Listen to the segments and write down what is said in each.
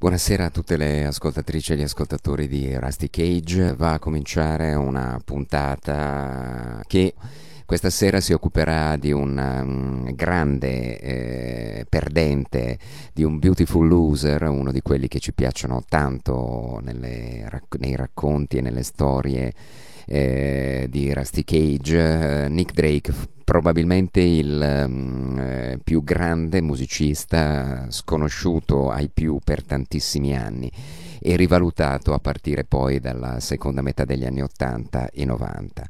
Buonasera a tutte le ascoltatrici e gli ascoltatori di Rusty Cage. Va a cominciare una puntata che questa sera si occuperà di un um, grande eh, perdente, di un beautiful loser, uno di quelli che ci piacciono tanto nelle, nei racconti e nelle storie eh, di Rusty Cage, eh, Nick Drake, probabilmente il um, eh, più grande musicista sconosciuto ai più per tantissimi anni e rivalutato a partire poi dalla seconda metà degli anni 80 e 90.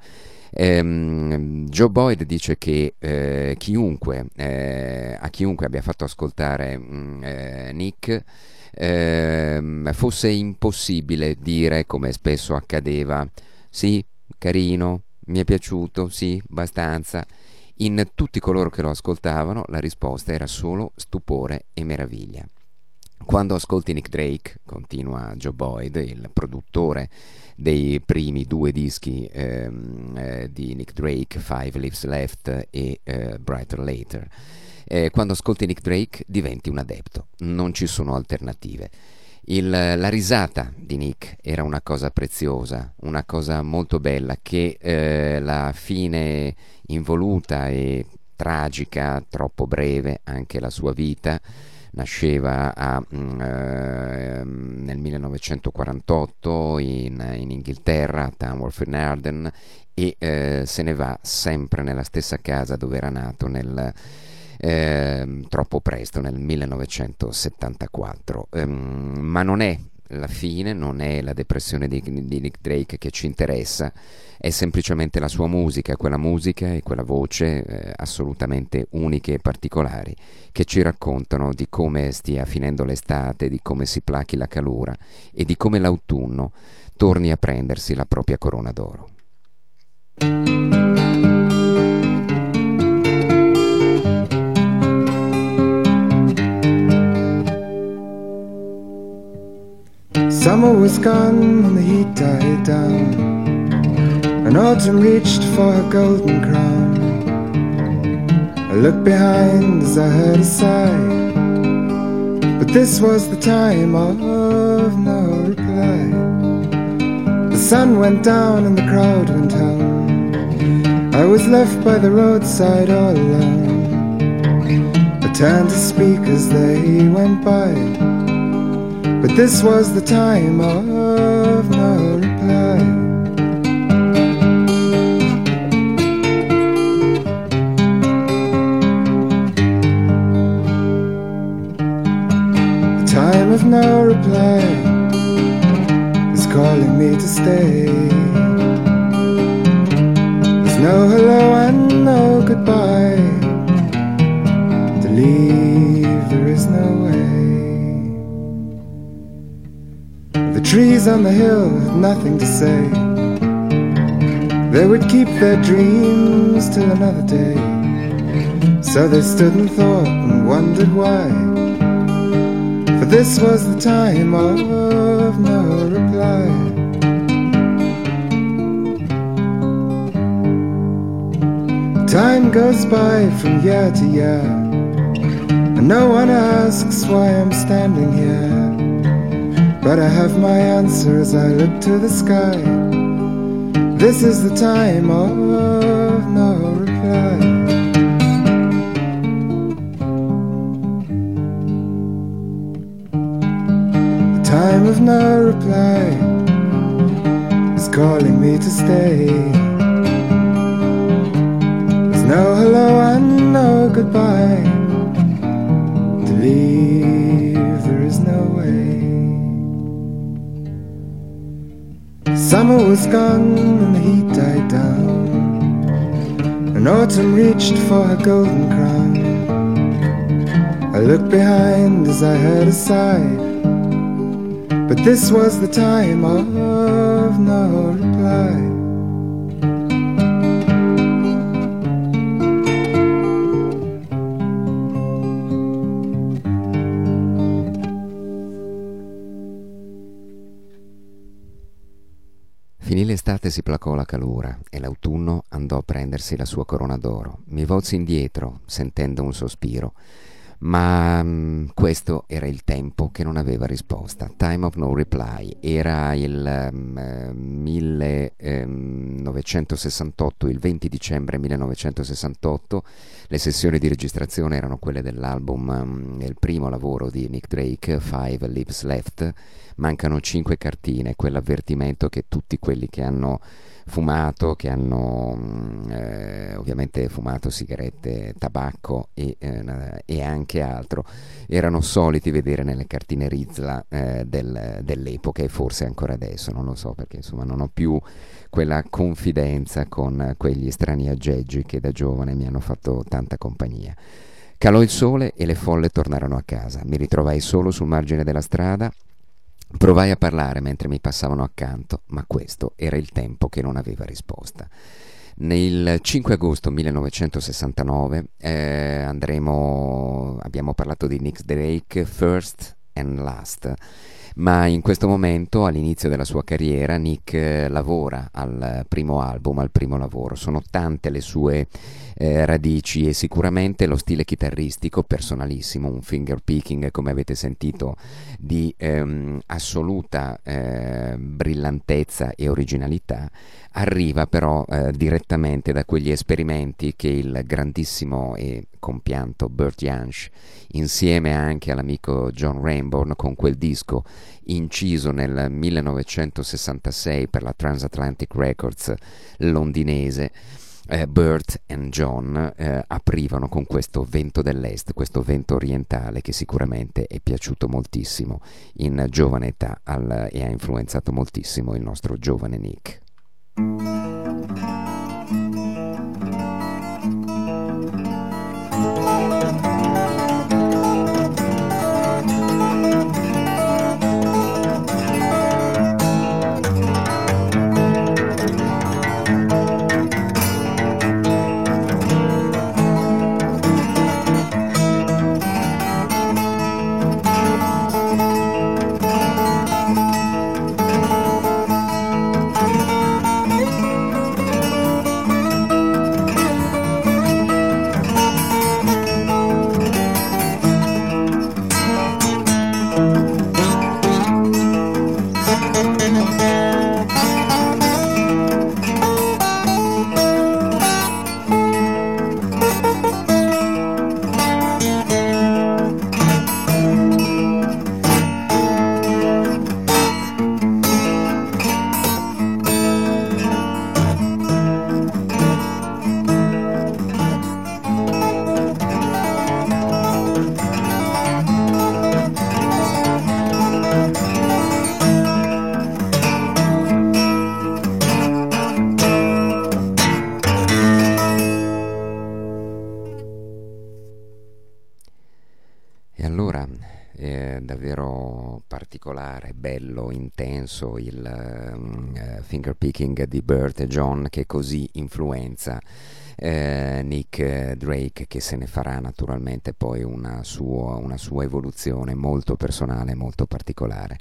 Um, Joe Boyd dice che eh, chiunque, eh, a chiunque abbia fatto ascoltare um, eh, Nick ehm, fosse impossibile dire, come spesso accadeva, sì, carino, mi è piaciuto, sì, abbastanza. In tutti coloro che lo ascoltavano la risposta era solo stupore e meraviglia. Quando ascolti Nick Drake, continua Joe Boyd, il produttore dei primi due dischi ehm, eh, di Nick Drake, Five Lives Left e eh, Brighter Later, eh, quando ascolti Nick Drake diventi un adepto, non ci sono alternative. Il, la risata di Nick era una cosa preziosa, una cosa molto bella che eh, la fine involuta e tragica, troppo breve anche la sua vita, nasceva a, eh, nel 1948 in, in, Inghilterra, a Tamworth in Arden, e eh, se ne va sempre nella stessa casa dove era nato nel eh, troppo presto, nel 1974. Um, ma non è la fine, non è la depressione di, di, Nick Drake che ci interessa, è semplicemente la sua musica, quella musica e quella voce eh, assolutamente uniche e particolari che ci raccontano di come stia finendo l'estate, di come si plachi la calura e di come l'autunno torni a prendersi la propria corona d'oro. Summer was gone and the heat died down, and autumn reached for her golden crown. I looked behind as I heard a sigh, but this was the time of no reply. The sun went down and the crowd went home. I was left by the roadside all alone. I turned to speak as they went by. But this was the time of no reply. The time of no reply is calling me to stay. There's no hello and no goodbye. Trees on the hill had nothing to say. They would keep their dreams till another day. So they stood and thought and wondered why. For this was the time of no reply. Time goes by from year to year, and no one asks why I'm standing here. But I have my answer as I look to the sky. This is the time of no reply. The time of no reply is calling me to stay. There's no hello and no goodbye. To leave, Summer was gone and the heat died down. And autumn reached for her golden crown. I looked behind as I heard a sigh. But this was the time of no reply. Finì l'estate e si placò la calura e l'autunno andò a prendersi la sua corona d'oro. Mi volsi indietro, sentendo un sospiro. Ma um, questo era il tempo che non aveva risposta. Time of no reply. Era il um, 1968, il 20 dicembre 1968. Le sessioni di registrazione erano quelle dell'album, um, il primo lavoro di Nick Drake, Five Lives Left. Mancano cinque cartine, quell'avvertimento che tutti quelli che hanno fumato, che hanno eh, ovviamente fumato sigarette, tabacco e, eh, e, anche altro, erano soliti vedere nelle cartine Rizla eh, del, dell'epoca e forse ancora adesso, non lo so perché insomma non ho più quella confidenza con quegli strani aggeggi che da giovane mi hanno fatto tanta compagnia. Calò il sole e le folle tornarono a casa. Mi ritrovai solo sul margine della strada Provai a parlare mentre mi passavano accanto, ma questo era il tempo che non aveva risposta. Nel 5 agosto 1969 eh, andremo, abbiamo parlato di Nick Drake, First and Last, ma in questo momento, all'inizio della sua carriera, Nick eh, lavora al primo album, al primo lavoro. Sono tante le sue eh, radici e sicuramente lo stile chitarristico personalissimo, un finger picking come avete sentito di ehm, assoluta eh, brillantezza e originalità, arriva però eh, direttamente da quegli esperimenti che il grandissimo e compianto Burt Jansch insieme anche all'amico John Rainbow con quel disco inciso nel 1966 per la Transatlantic Records londinese eh, Bert e John eh, aprivano con questo vento dell'est, questo vento orientale che sicuramente è piaciuto moltissimo in giovane età al, e ha influenzato moltissimo il nostro giovane Nick. Finger picking di Bert e John che così influenza eh, Nick Drake che se ne farà naturalmente poi una, suo, una sua evoluzione molto personale, molto particolare.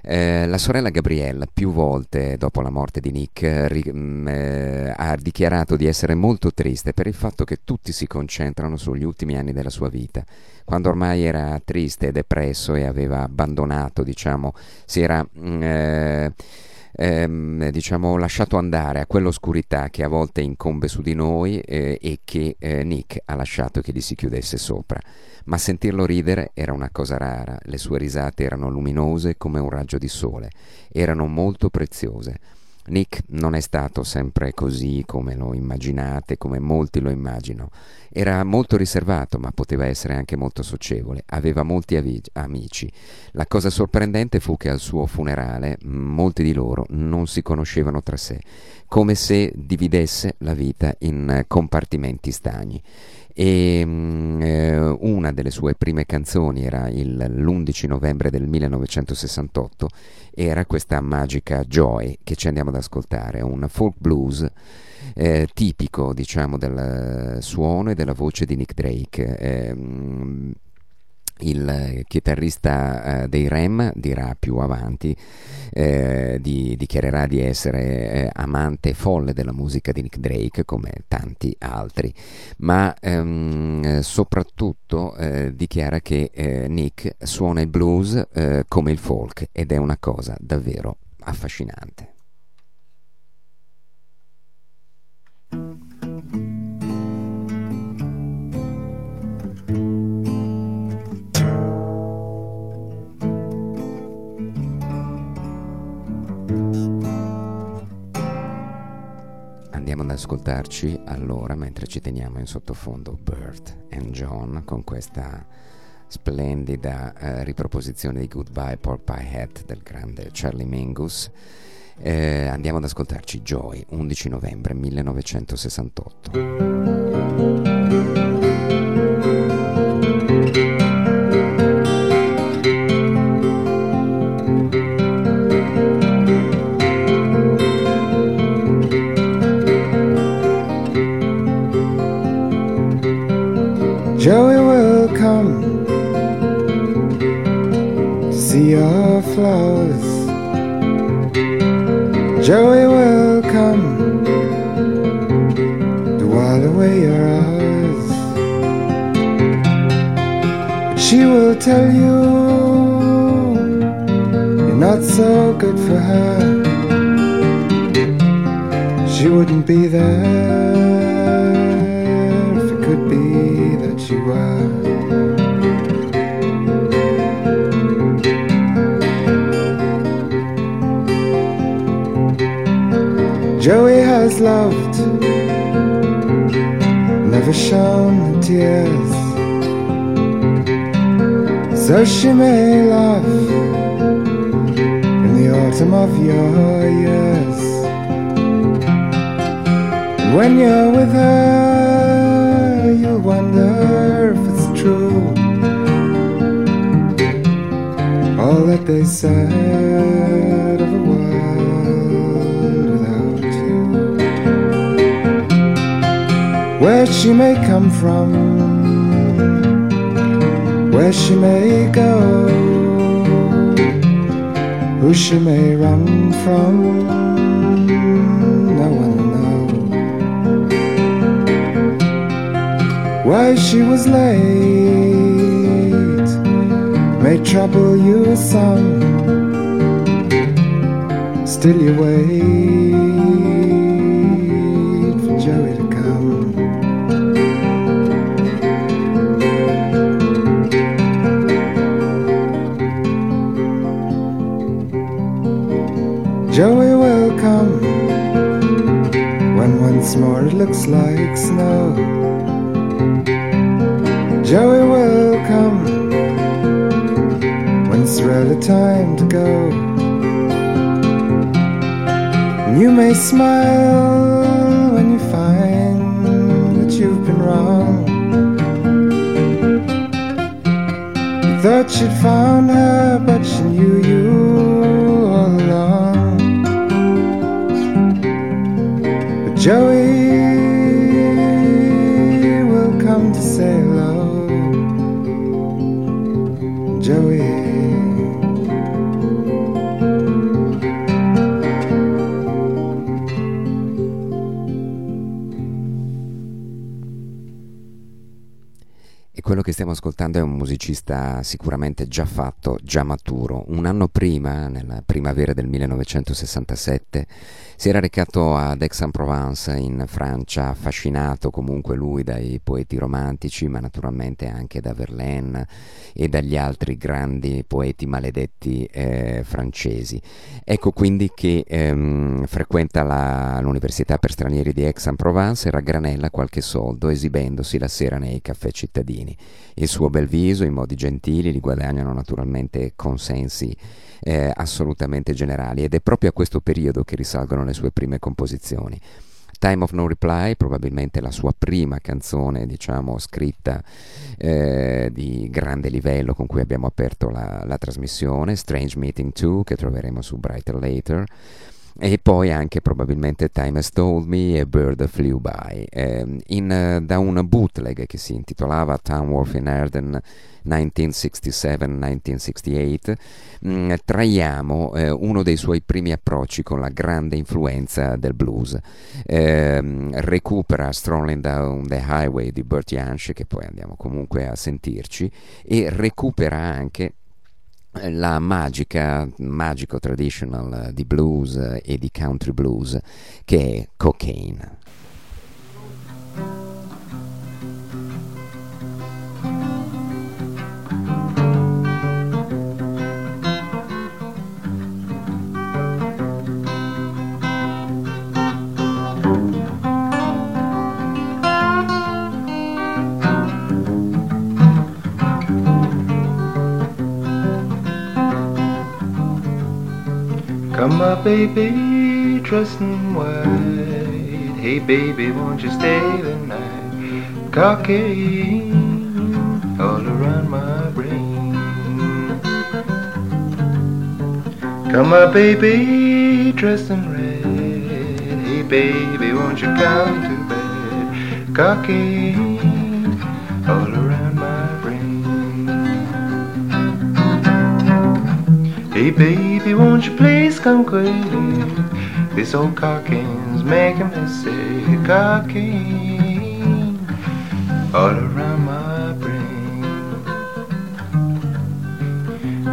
Eh, la sorella Gabriella più volte dopo la morte di Nick ri, mh, mm, eh, ha dichiarato di essere molto triste per il fatto che tutti si concentrano sugli ultimi anni della sua vita. Quando ormai era triste e depresso e aveva abbandonato, diciamo, si era... Mh, mm, eh, ehm, diciamo, lasciato andare a quell'oscurità che a volte incombe su di noi eh, e che eh, Nick ha lasciato che gli si chiudesse sopra. Ma sentirlo ridere era una cosa rara, le sue risate erano luminose come un raggio di sole, erano molto preziose. Nick non è stato sempre così come lo immaginate, come molti lo immaginano. Era molto riservato, ma poteva essere anche molto socievole. Aveva molti avi- amici. La cosa sorprendente fu che al suo funerale molti di loro non si conoscevano tra sé, come se dividesse la vita in compartimenti stagni e mm, eh, una delle sue prime canzoni era il, l'11 novembre del 1968 era questa magica Joy che ci andiamo ad ascoltare, un folk blues eh, tipico diciamo del suono e della voce di Nick Drake. Eh, il chitarrista eh, dei Rem dirà più avanti, eh, di, dichiarerà di essere eh, amante folle della musica di Nick Drake come tanti altri, ma ehm, soprattutto eh, dichiara che eh, Nick suona il blues eh, come il folk ed è una cosa davvero affascinante. Andiamo ad ascoltarci allora, mentre ci teniamo in sottofondo, Bert and John con questa splendida eh, riproposizione di Goodbye Pork Pie Hat del grande Charlie Mingus. Eh, andiamo ad ascoltarci Joy, 11 novembre 1968. She wouldn't be there you were. Joey has loved, never shown the tears. So she may laugh in the autumn of your years. When you're with her, you'll wonder if it's true. All that they said of a world without you. Where she may come from, where she may go, who she may run from. Why she was late may trouble you some. Still you wait for Joey to come. Joey will come when once more it looks like snow. Joey will come when it's really time to go. And you may smile when you find that you've been wrong. You thought you'd found her, but she knew you all along. But Joey Joey. Stiamo ascoltando è un musicista sicuramente già fatto, già maturo. Un anno prima, nella primavera del 1967, si era recato ad Aix-en-Provence in Francia, affascinato comunque lui dai poeti romantici, ma naturalmente anche da Verlaine e dagli altri grandi poeti maledetti eh, francesi. Ecco quindi che ehm, frequenta la, l'Università per stranieri di Aix-en-Provence e raggranella qualche soldo esibendosi la sera nei caffè cittadini. Il suo bel viso, i modi gentili gli guadagnano naturalmente consensi eh, assolutamente generali ed è proprio a questo periodo che risalgono le sue prime composizioni. Time of No Reply, probabilmente la sua prima canzone, diciamo, scritta eh, di grande livello con cui abbiamo aperto la, la trasmissione, Strange Meeting 2, che troveremo su Brighter Later, e poi anche probabilmente Time Has Told Me e Bird Flew By, eh, in, da un bootleg che si intitolava Town Wolf in Erden 1967-1968, mh, traiamo eh, uno dei suoi primi approcci con la grande influenza del blues. Eh, recupera Strolling Down the Highway di Burt Jansch, che poi andiamo comunque a sentirci, e recupera anche la magica, magico traditional di blues e di country blues che è Cocaine. Up, baby, dressed in white. Hey, baby, won't you stay the night? Cocaine all around my brain. Come up, baby, dressed in red. Hey, baby, won't you come to bed? Cocaine all around Hey baby, won't you please come quick? This old cocaine's making me sick. Cocaine all around my brain.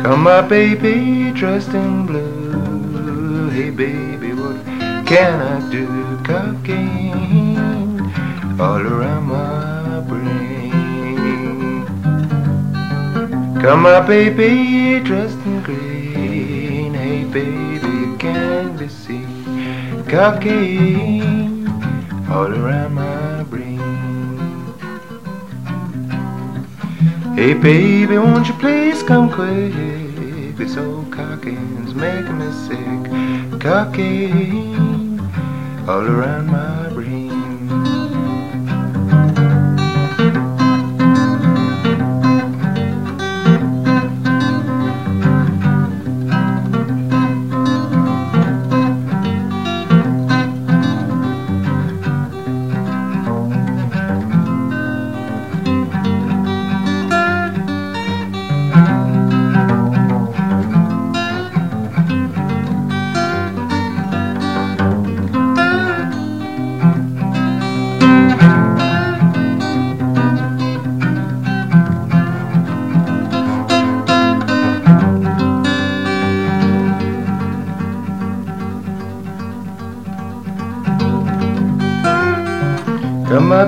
Come my baby, dressed in blue. Hey baby, what can I do? Cocaine all around my brain. Come my baby, dressed baby, can be seen. Cocaine all around my brain. Hey baby, won't you please come quick? This old cocaine's making me sick. Cocaine all around my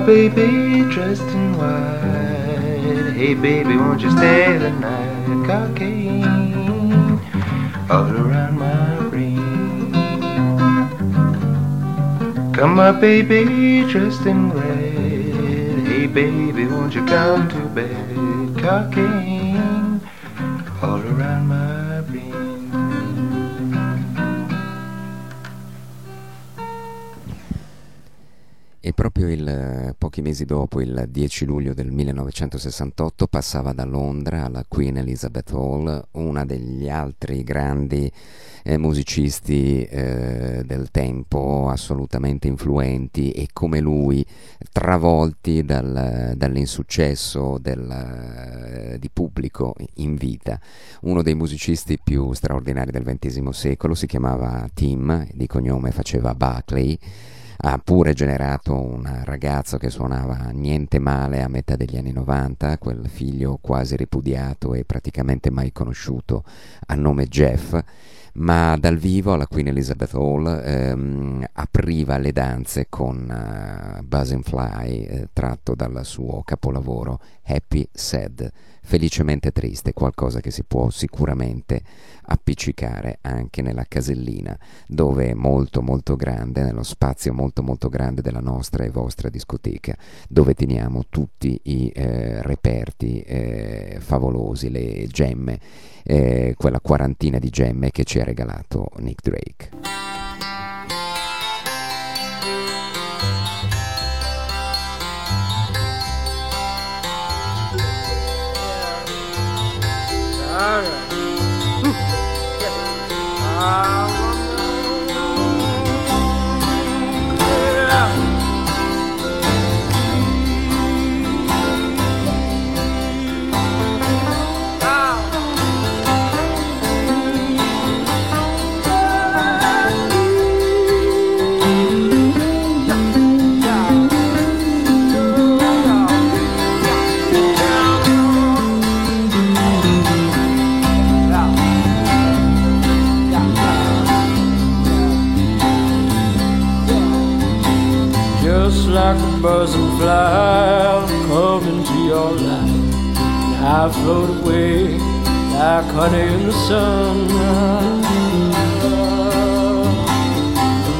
baby dressed in white. Hey baby, won't you stay the night? Cocaine all around my brain. Come my baby dressed in red. Hey baby, won't you come to bed? Cocaine mesi dopo, il 10 luglio del 1968, passava da Londra alla Queen Elizabeth Hall una degli altri grandi eh, musicisti eh, del tempo, assolutamente influenti e come lui travolti dal, dall'insuccesso del, eh, di pubblico in vita. Uno dei musicisti più straordinari del XX secolo si chiamava Tim, di cognome faceva Buckley ha pure generato un ragazzo che suonava niente male a metà degli anni 90, quel figlio quasi ripudiato e praticamente mai conosciuto a nome Jeff ma dal vivo alla Queen Elizabeth Hall ehm, apriva le danze con uh, Buzzing Fly eh, tratto dal suo capolavoro Happy Sad, felicemente triste, qualcosa che si può sicuramente appiccicare anche nella casellina, dove è molto molto grande, nello spazio molto molto grande della nostra e vostra discoteca, dove teniamo tutti i eh, reperti eh, favolosi, le gemme eh, quella quarantina di gemme che ci ha regalato Nick Drake. Bye. Buzz and fly, I'll come into your life. And I float away like honey in the sun.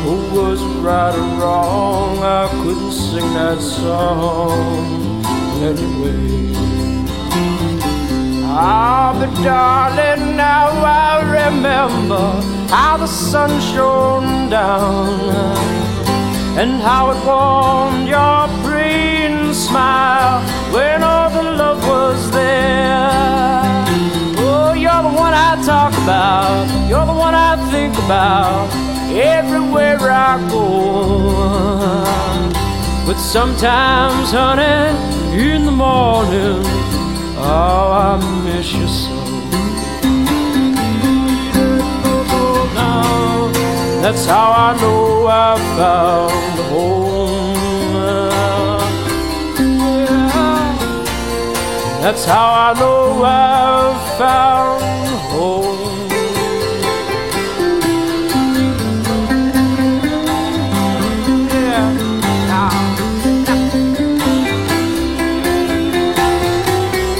Who was right or wrong? I couldn't sing that song anyway. Ah, but darling, now I remember how the sun shone down and how it warmed your green smile when all the love was there. Oh, you're the one I talk about, you're the one I think about everywhere I go. But sometimes, honey, in the morning, oh, I miss you so. That's how I know I found home. That's how I know I've found home.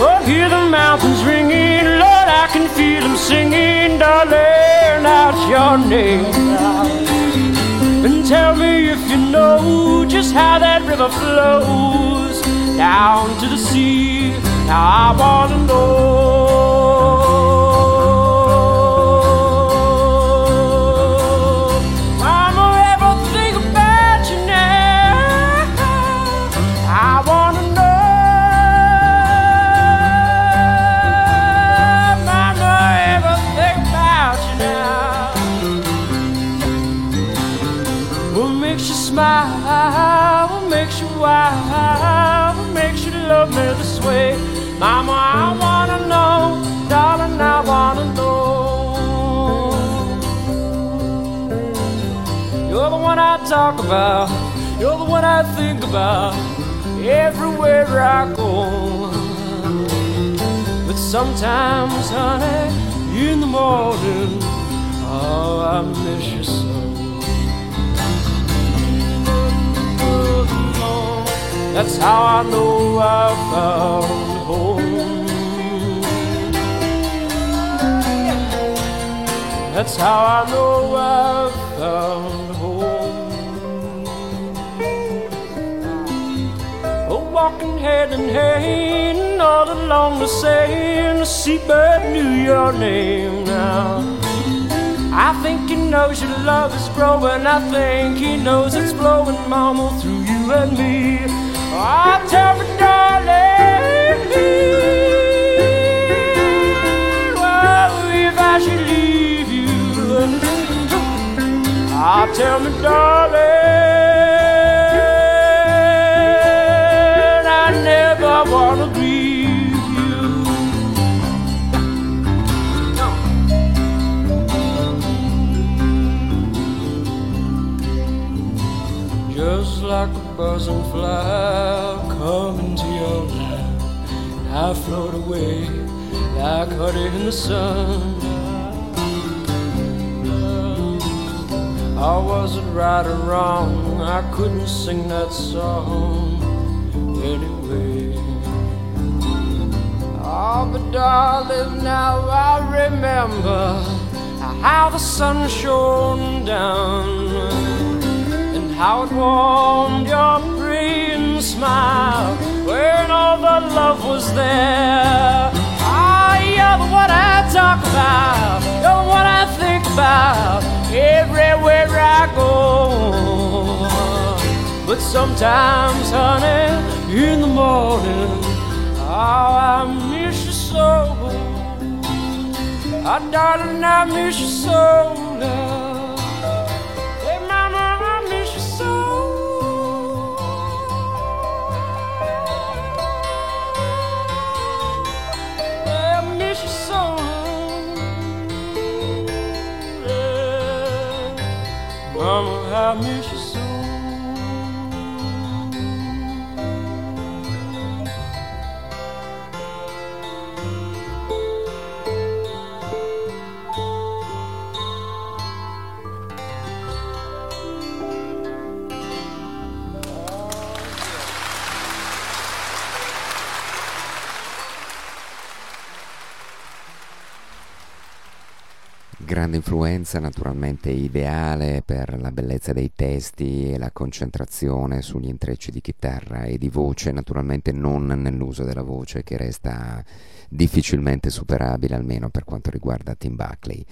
Oh, hear the mountains ringing, Lord, I can feel them singing, darling, out your name just how that river flows down to the sea. Now I want to know. Mama, I wanna know, darling, I wanna know. You're the one I talk about, you're the one I think about. Everywhere I go. But sometimes, honey, in the morning, oh, I miss you That's how I know I found home. That's how I know I've found home. Oh, walking hand in hand all along the sand, the seabird knew your name now. I think he knows your love is growing. I think he knows it's flowing, mama, through you and me. Tell me, darling, I should leave like a buzzing fly coming to your lap. I float away like honey in the sun. I wasn't right or wrong, I couldn't sing that song anyway. Oh, but darling, now I remember how the sun shone down how it warmed your green smile when all the love was there. Ah, you're the one I talk about, you're the one I think about everywhere I go. But sometimes, honey, in the morning, oh, I miss you so. Ah, darling, I miss you so I miss you so. Grande influenza, naturalmente ideale per la bellezza dei testi e la concentrazione sugli intrecci di chitarra e di voce, naturalmente non nell'uso della voce che resta difficilmente superabile almeno per quanto riguarda Tim Buckley.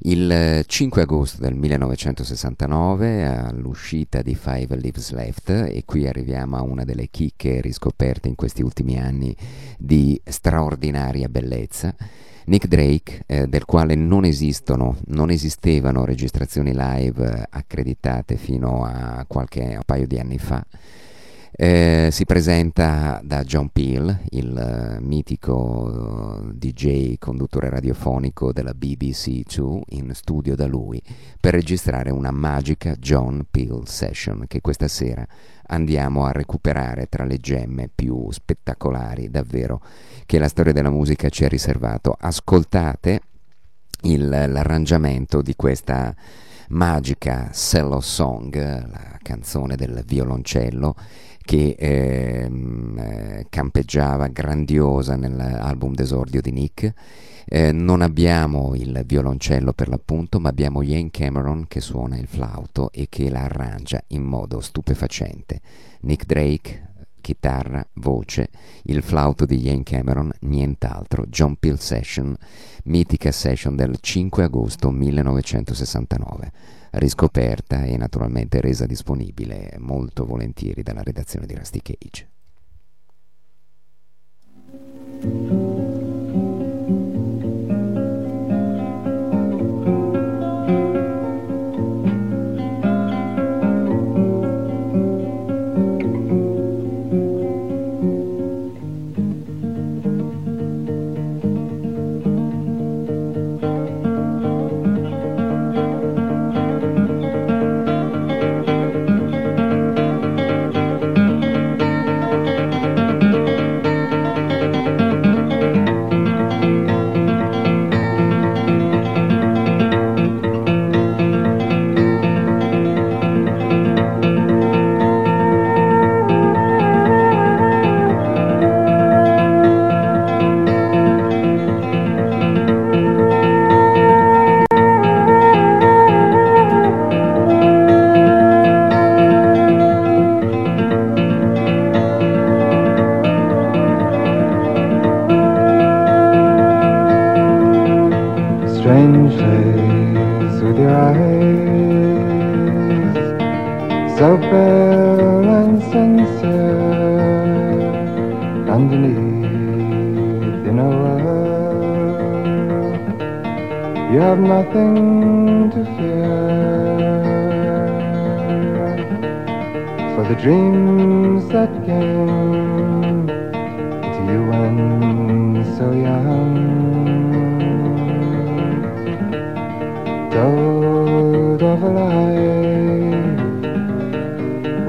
Il 5 agosto del 1969 all'uscita di Five Lives Left e qui arriviamo a una delle chicche riscoperte in questi ultimi anni di straordinaria bellezza Nick Drake, eh, del quale non esistono, non esistevano registrazioni live eh, accreditate fino a qualche a paio di anni fa. Eh, si presenta da John Peel, il uh, mitico uh, DJ conduttore radiofonico della BBC2, in studio da lui per registrare una magica John Peel session che questa sera andiamo a recuperare tra le gemme più spettacolari davvero che la storia della musica ci ha riservato. Ascoltate il, l'arrangiamento di questa magica cello song, la canzone del violoncello che ehm, eh, campeggiava grandiosa nell'album d'esordio di Nick. Eh, non abbiamo il violoncello per l'appunto, ma abbiamo Ian Cameron che suona il flauto e che la arrangia in modo stupefacente. Nick Drake, chitarra, voce, il flauto di Ian Cameron, nient'altro, John Peel Session, mitica session del 5 agosto 1969, riscoperta e naturalmente resa disponibile molto volentieri dalla redazione di Rusty Cage.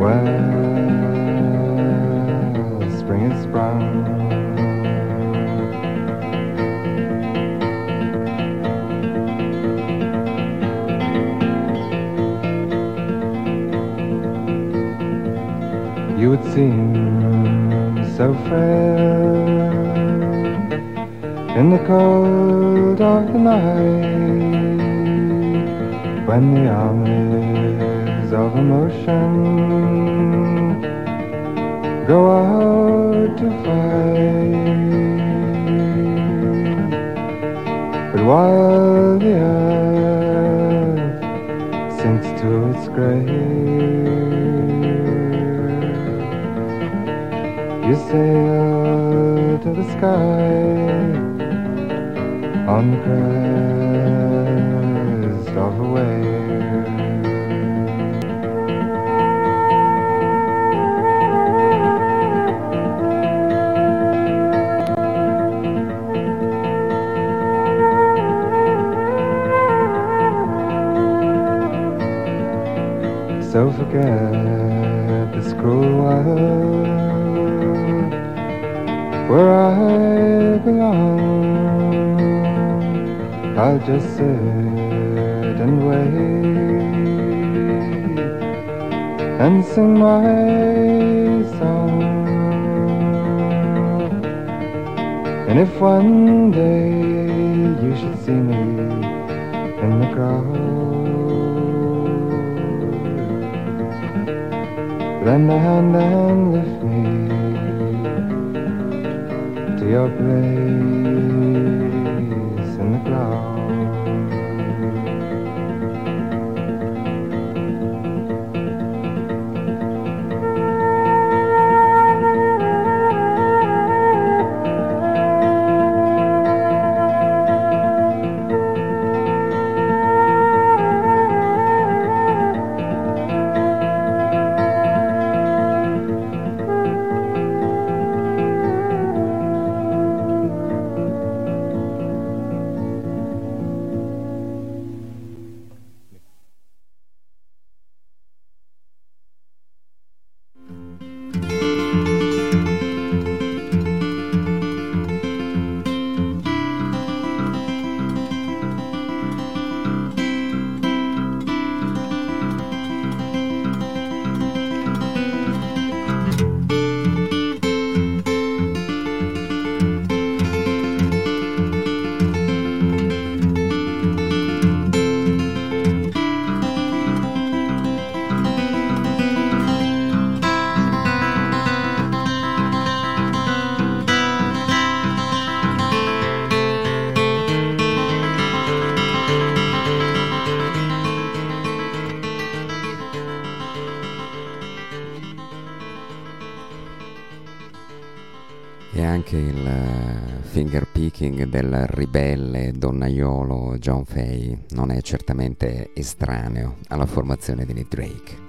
Where spring is sprung. You would seem so frail in the cold of the night when the armies of emotion go out to fight. But while the earth sinks to its grave, you sail to the sky on the crest where I belong. I'll just sit and wait and sing my song. And if one day you should see me in the crowd, lend a hand and place in the cloud. John Fay non è certamente estraneo alla formazione di Nick Drake.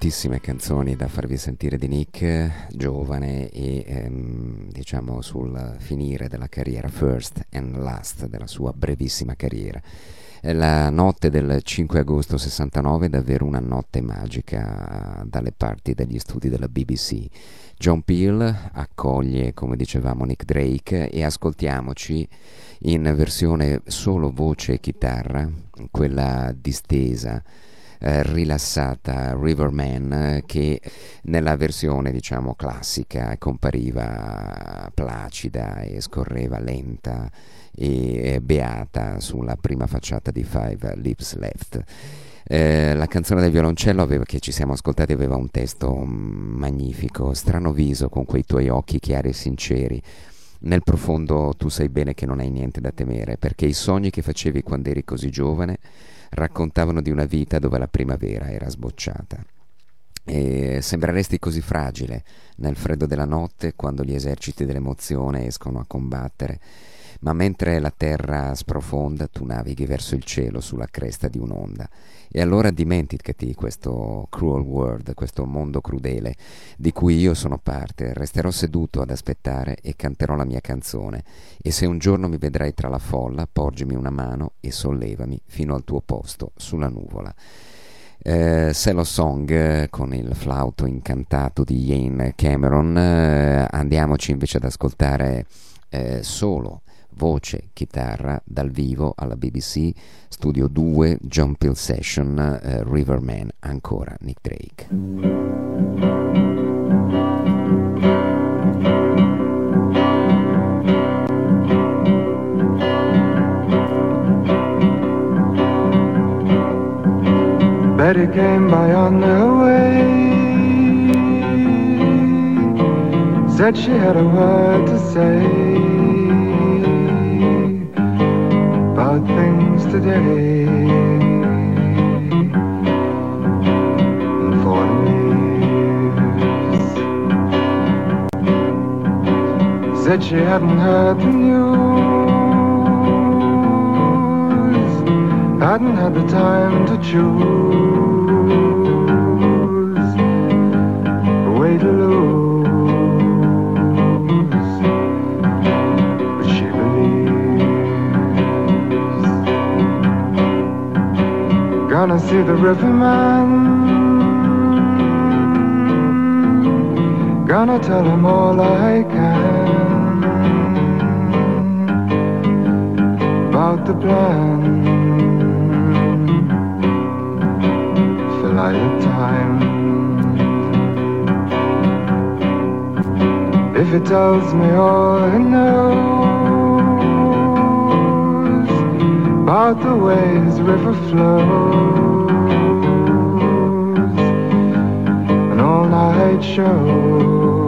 Moltissime canzoni da farvi sentire di Nick, giovane e ehm, diciamo sul finire della carriera, first and last della sua brevissima carriera. La notte del 5 agosto 69 è davvero una notte magica dalle parti degli studi della BBC. John Peel accoglie, come dicevamo, Nick Drake e ascoltiamoci in versione solo voce e chitarra, quella distesa eh, rilassata Riverman che nella versione diciamo classica compariva placida e scorreva lenta e beata sulla prima facciata di Five Lips Left. Eh, la canzone del violoncello aveva, che ci siamo ascoltati aveva un testo magnifico, strano viso con quei tuoi occhi chiari e sinceri. Nel profondo tu sai bene che non hai niente da temere, perché i sogni che facevi quando eri così giovane raccontavano di una vita dove la primavera era sbocciata. E sembreresti così fragile nel freddo della notte quando gli eserciti dell'emozione escono a combattere, ma mentre la terra sprofonda tu navighi verso il cielo sulla cresta di un'onda e allora dimenticati questo cruel world, questo mondo crudele di cui io sono parte. Resterò seduto ad aspettare e canterò la mia canzone. E se un giorno mi vedrai tra la folla, porgimi una mano e sollevami fino al tuo posto sulla nuvola. Eh, Cello Song con il flauto incantato di Ian Cameron. Eh, andiamoci invece ad ascoltare eh, solo voce, chitarra dal vivo alla BBC, studio 2, John Peel Session, eh, Riverman, ancora Nick Drake. Betty came by on her way. Said she had a word to say. About things today. For news. Said she hadn't heard the news, hadn't had the time to choose a way to lose. Gonna see the riverman. Gonna tell him all I can about the plan. Fill out time. If he tells me oh, all he knows the way his river flows. And all night show.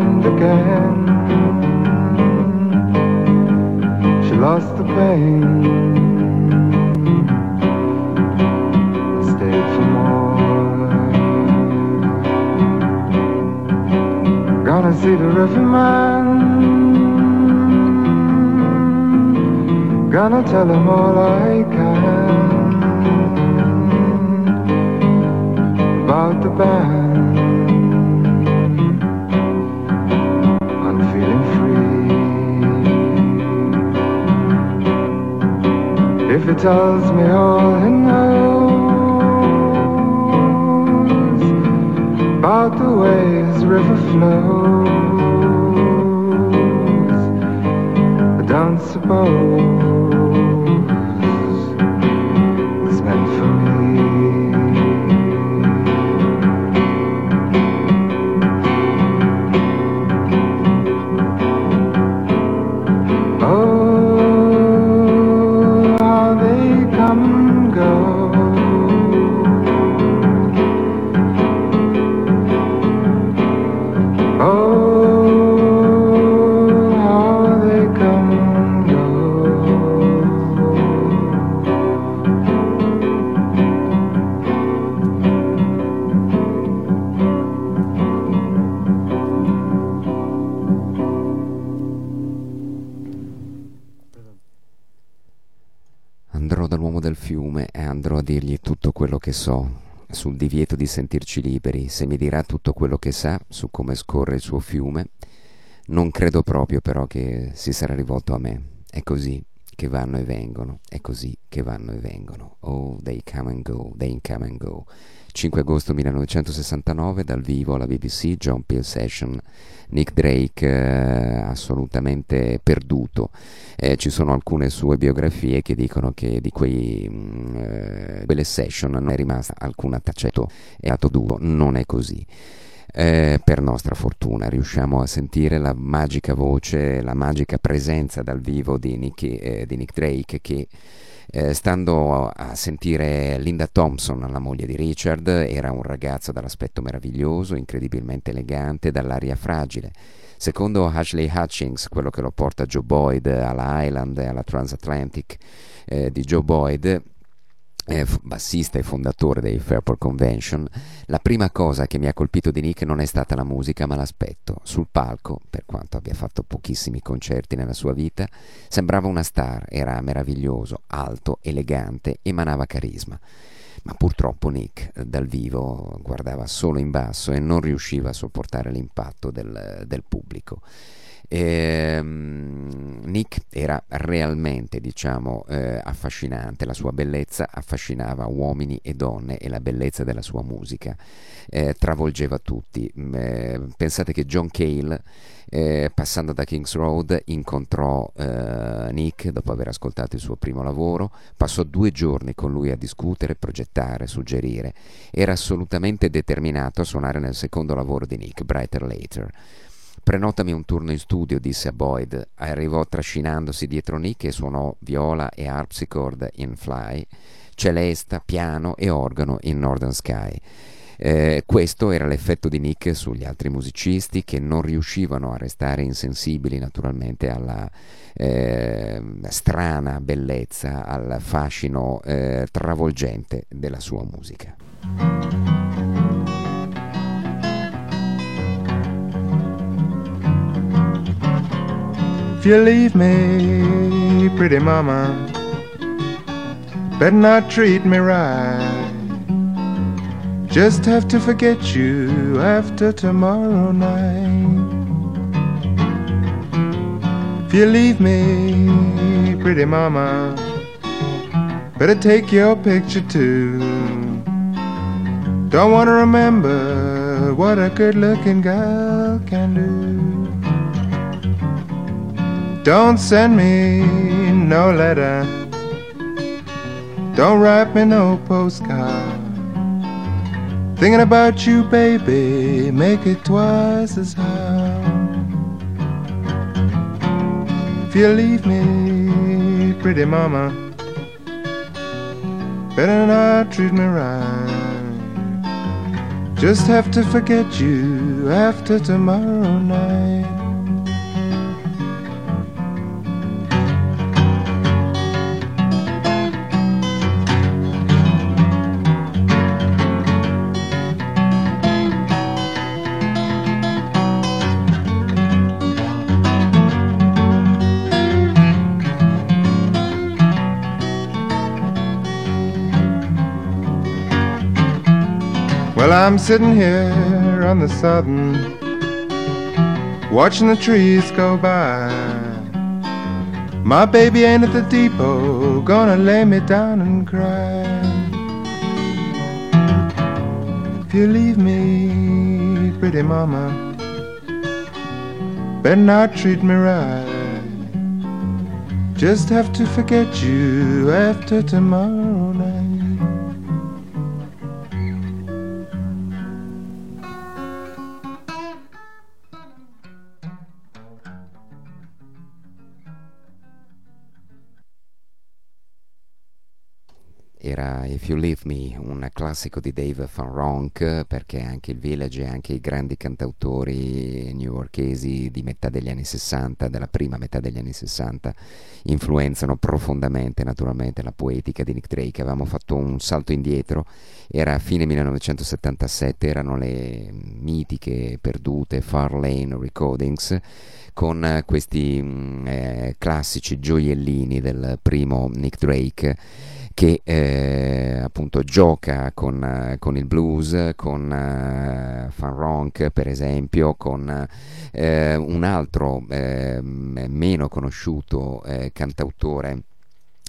again. She lost the pain. Gonna see the riverman. Gonna tell him all I can about the band. He tells me all he knows about the way his river flows. Sul divieto di sentirci liberi. Se mi dirà tutto quello che sa su come scorre il suo fiume, non credo proprio però che si sarà rivolto a me. È così che vanno e vengono, è così che vanno e vengono. Oh, they come and go, they come and go. 5 agosto 1969 dal vivo alla BBC, John Peel Session, Nick Drake eh, assolutamente perduto. Eh, ci sono alcune sue biografie che dicono che di quei, mm, eh, quelle session non è rimasta alcuna tacetto e atto duro, non è così. Eh, per nostra fortuna riusciamo a sentire la magica voce, la magica presenza dal vivo di Nick, eh, di Nick Drake che eh, stando a sentire Linda Thompson, la moglie di Richard, era un ragazzo dall'aspetto meraviglioso, incredibilmente elegante, dall'aria fragile. Secondo Ashley Hutchings, quello che lo porta Joe Boyd alla Island e alla Transatlantic eh, di Joe Boyd, bassista e fondatore dei Fairport Convention, la prima cosa che mi ha colpito di Nick non è stata la musica ma l'aspetto. Sul palco, per quanto abbia fatto pochissimi concerti nella sua vita, sembrava una star, era meraviglioso, alto, elegante, emanava carisma. Ma purtroppo Nick eh, dal vivo guardava solo in basso e non riusciva a sopportare l'impatto del, del pubblico. Ehm, Nick era realmente, diciamo, eh, affascinante, la sua bellezza affascinava uomini e donne e la bellezza della sua musica eh, travolgeva tutti. Mm, eh, pensate che John Cale, eh, passando da Kings Road, incontrò eh, Nick dopo aver ascoltato il suo primo lavoro, passò due giorni con lui a discutere, progettare, suggerire. Era assolutamente determinato a suonare nel secondo lavoro di Nick, Brighter Later. Prenotami un turno in studio, disse a Boyd. Arrivò trascinandosi dietro Nick e suonò viola e harpsichord in Fly, celesta, piano e organo in Northern Sky. Eh, questo era l'effetto di Nick sugli altri musicisti che non riuscivano a restare insensibili naturalmente alla eh, strana bellezza, al fascino eh, travolgente della sua musica. If you leave me, pretty mama, better not treat me right. Just have to forget you after tomorrow night. If you leave me, pretty mama, better take your picture too. Don't want to remember what a good looking girl can do. Don't send me no letter. Don't write me no postcard. Thinking about you, baby, make it twice as hard. If you leave me, pretty mama, better not treat me right. Just have to forget you after tomorrow night. Well, I'm sitting here on the southern, watching the trees go by. My baby ain't at the depot, gonna lay me down and cry. If you leave me, pretty mama. Better not treat me right. Just have to forget you after tomorrow era If You Leave Me, un classico di Dave Van Ronk, perché anche il Village e anche i grandi cantautori newyorkesi di metà degli anni 60, della prima metà degli anni 60, influenzano profondamente naturalmente la poetica di Nick Drake. Avevamo fatto un salto indietro, era fine 1977, erano le mitiche perdute Far Lane Recordings con questi mm, eh, classici gioiellini del primo Nick Drake che eh, appunto gioca con, con, il blues, con uh, Fan Ronk per esempio, con eh, un altro eh, meno conosciuto eh, cantautore.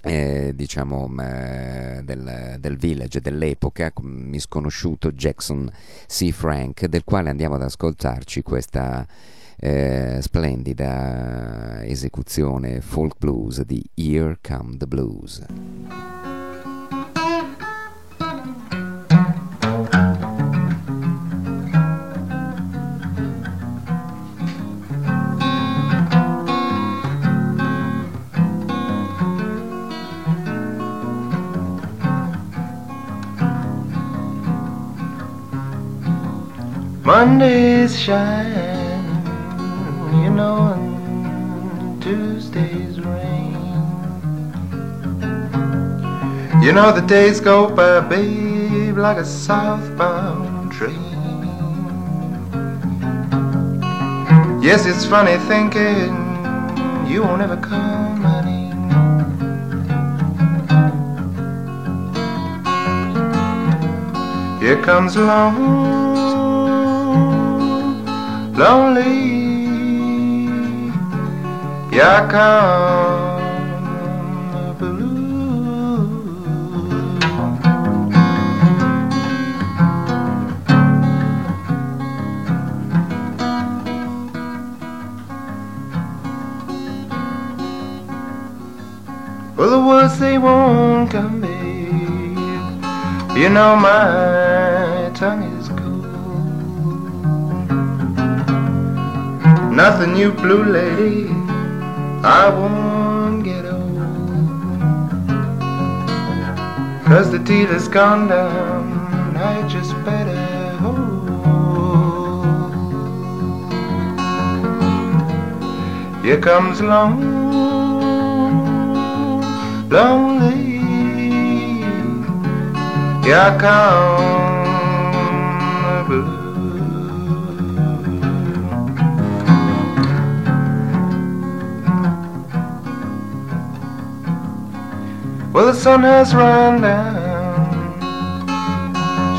Eh, diciamo eh, del, del, village dell'epoca misconosciuto Jackson C. Frank del quale andiamo ad ascoltarci questa eh, splendida esecuzione folk blues di Here Come the Blues. Mondays shine, you know, and Tuesdays rain. You know the days go by, babe, like a southbound train. Yes, it's funny thinking you won't ever come, honey. Here comes along lonely. Yeah, I come blue. Well, the words they won't come, babe. You know my tongue Nothing you blue lady, I won't get old. Cause the deal has gone down, I just better hold. Here comes along, lonely. Here I come Well, the sun has run down.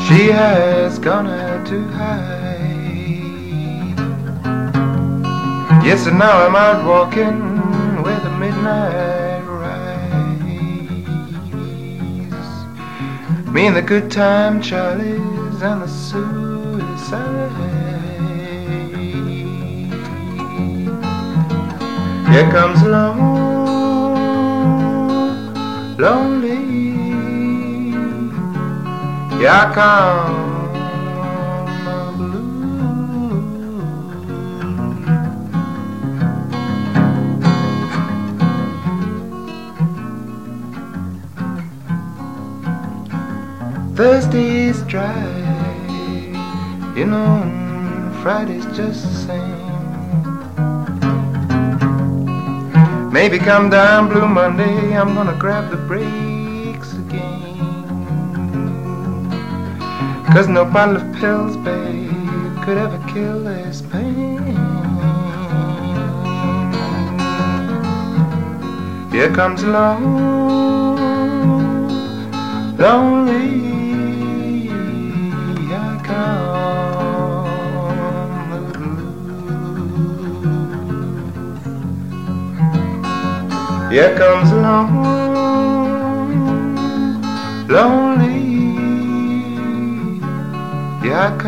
She has gone out to hide. Yes, and now I'm out walking with the midnight rise. Me and the good time Charlies and the suicide. Here comes along lonely. Yeah, come the blue. Thursday's dry, you know, Friday's just the same. Maybe come down Blue Monday, I'm gonna grab the brakes again. Cause no bottle of pills, babe, could ever kill this pain. Here comes along, lonely. Here comes along, lonely. Here I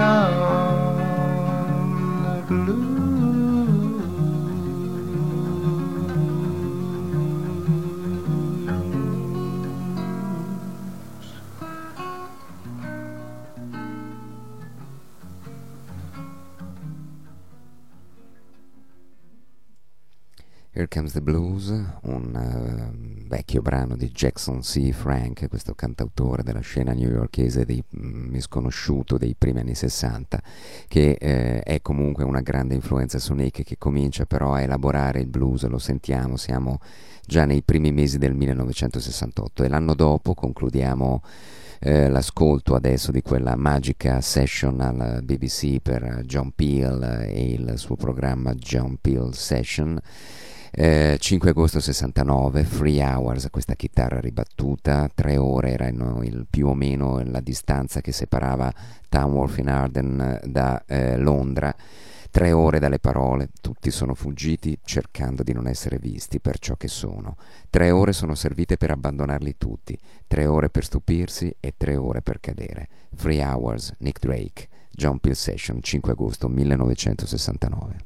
Comes the Blues, un uh, vecchio brano di Jackson C. Frank, questo cantautore della scena newyorkese dei, mm, misconosciuto dei primi anni 60, che eh, è comunque una grande influenza su Nick, che comincia però a elaborare il blues, lo sentiamo, siamo già nei primi mesi del 1968 e l'anno dopo concludiamo eh, l'ascolto adesso di quella magica session alla BBC per John Peel e il suo programma John Peel Session eh, 5 agosto 69, Free Hours, questa chitarra ribattuta, tre ore erano il, più o meno la distanza che separava Tamworth in Arden da eh, Londra. Tre ore dalle parole, tutti sono fuggiti cercando di non essere visti per ciò che sono. Tre ore sono servite per abbandonarli tutti, tre ore per stupirsi e tre ore per cadere. Free Hours, Nick Drake, John Peel Session, 5 agosto 1969.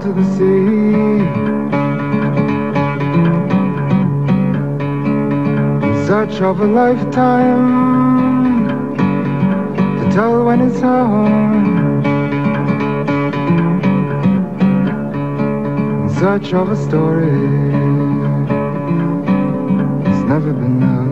to the sea. In search of a lifetime to tell when it's home. In search of a story that's never been known.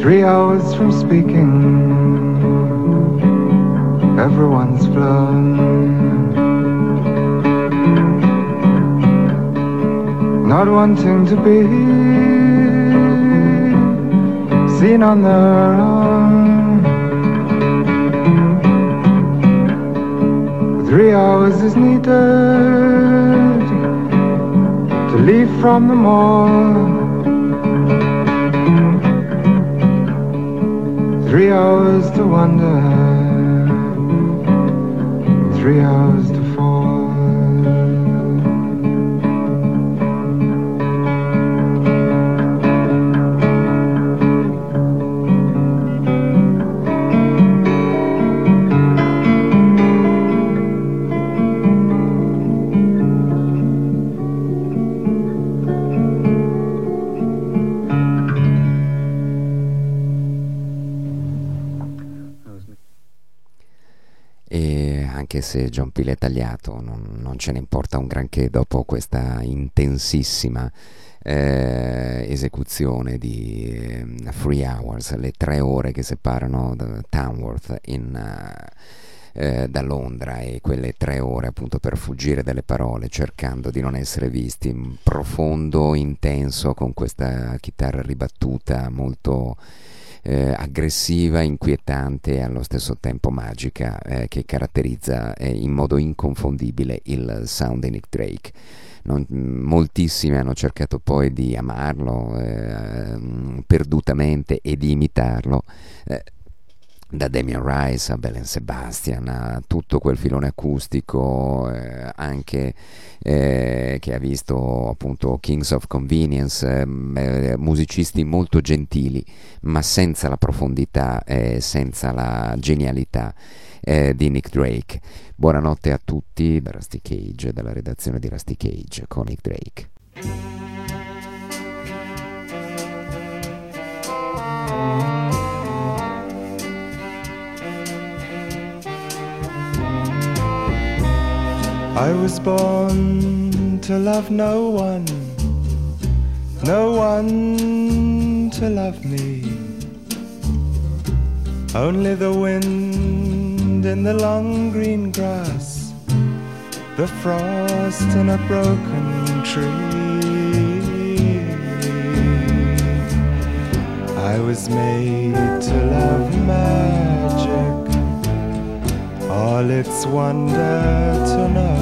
Three hours from speaking, everyone's flown. Not wanting to be seen on their own. Three hours is needed to leave from the mall. Three hours to wonder, three hours se John Peel è tagliato, non, non ce ne importa un granché dopo questa intensissima eh, esecuzione di eh, Free Hours, le tre ore che separano da Tamworth in, eh, da Londra e quelle tre ore appunto per fuggire dalle parole, cercando di non essere visti, profondo, intenso, con questa chitarra ribattuta molto eh, aggressiva, inquietante e allo stesso tempo magica eh, che caratterizza eh, in modo inconfondibile il sound di Nick Drake. Non, moltissimi hanno cercato poi di amarlo eh, perdutamente e di imitarlo eh, da Damien Rice a Belen Sebastian a tutto quel filone acustico eh, anche eh, che ha visto appunto Kings of Convenience ehm, eh, musicisti molto gentili ma senza la profondità e senza la genialità eh, di Nick Drake. Buonanotte a tutti da Rusty Cage dalla redazione di Rusty Cage con Nick Drake I was born to love no one, no one to love me. Only the wind in the long green grass, the frost in a broken tree. I was made to love magic all its wonder to know.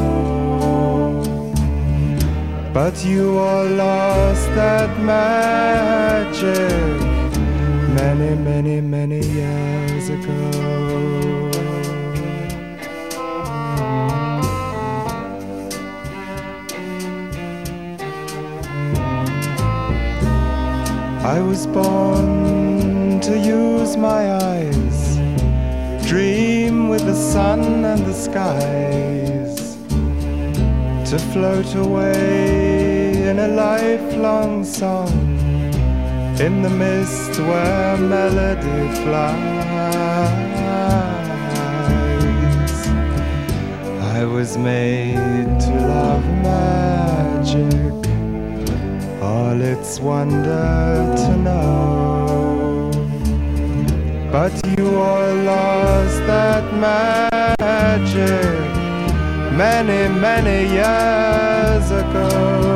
But you all lost that magic many, many, many years ago. I was born to use my eyes dream with the sun and the skies, to float away in a lifelong song, in the mist where melody flies. I was made to love magic, all its wonder to know. But you all lost that magic many, many years ago.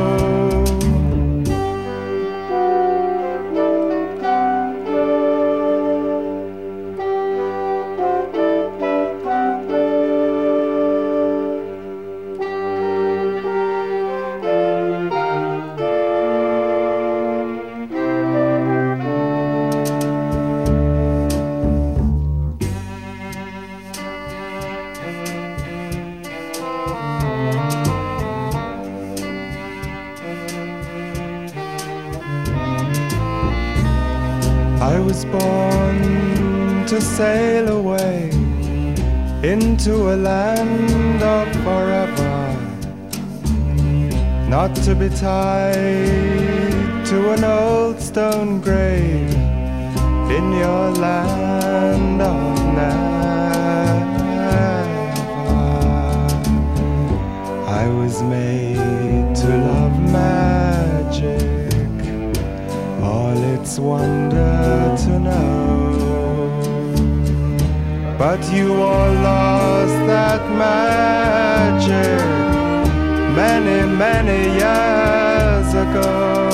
To sail away into a land of forever, not to be tied to an old stone grave in your land of never. I was made to love magic all its wonder to know. You all lost that magic many, many years ago.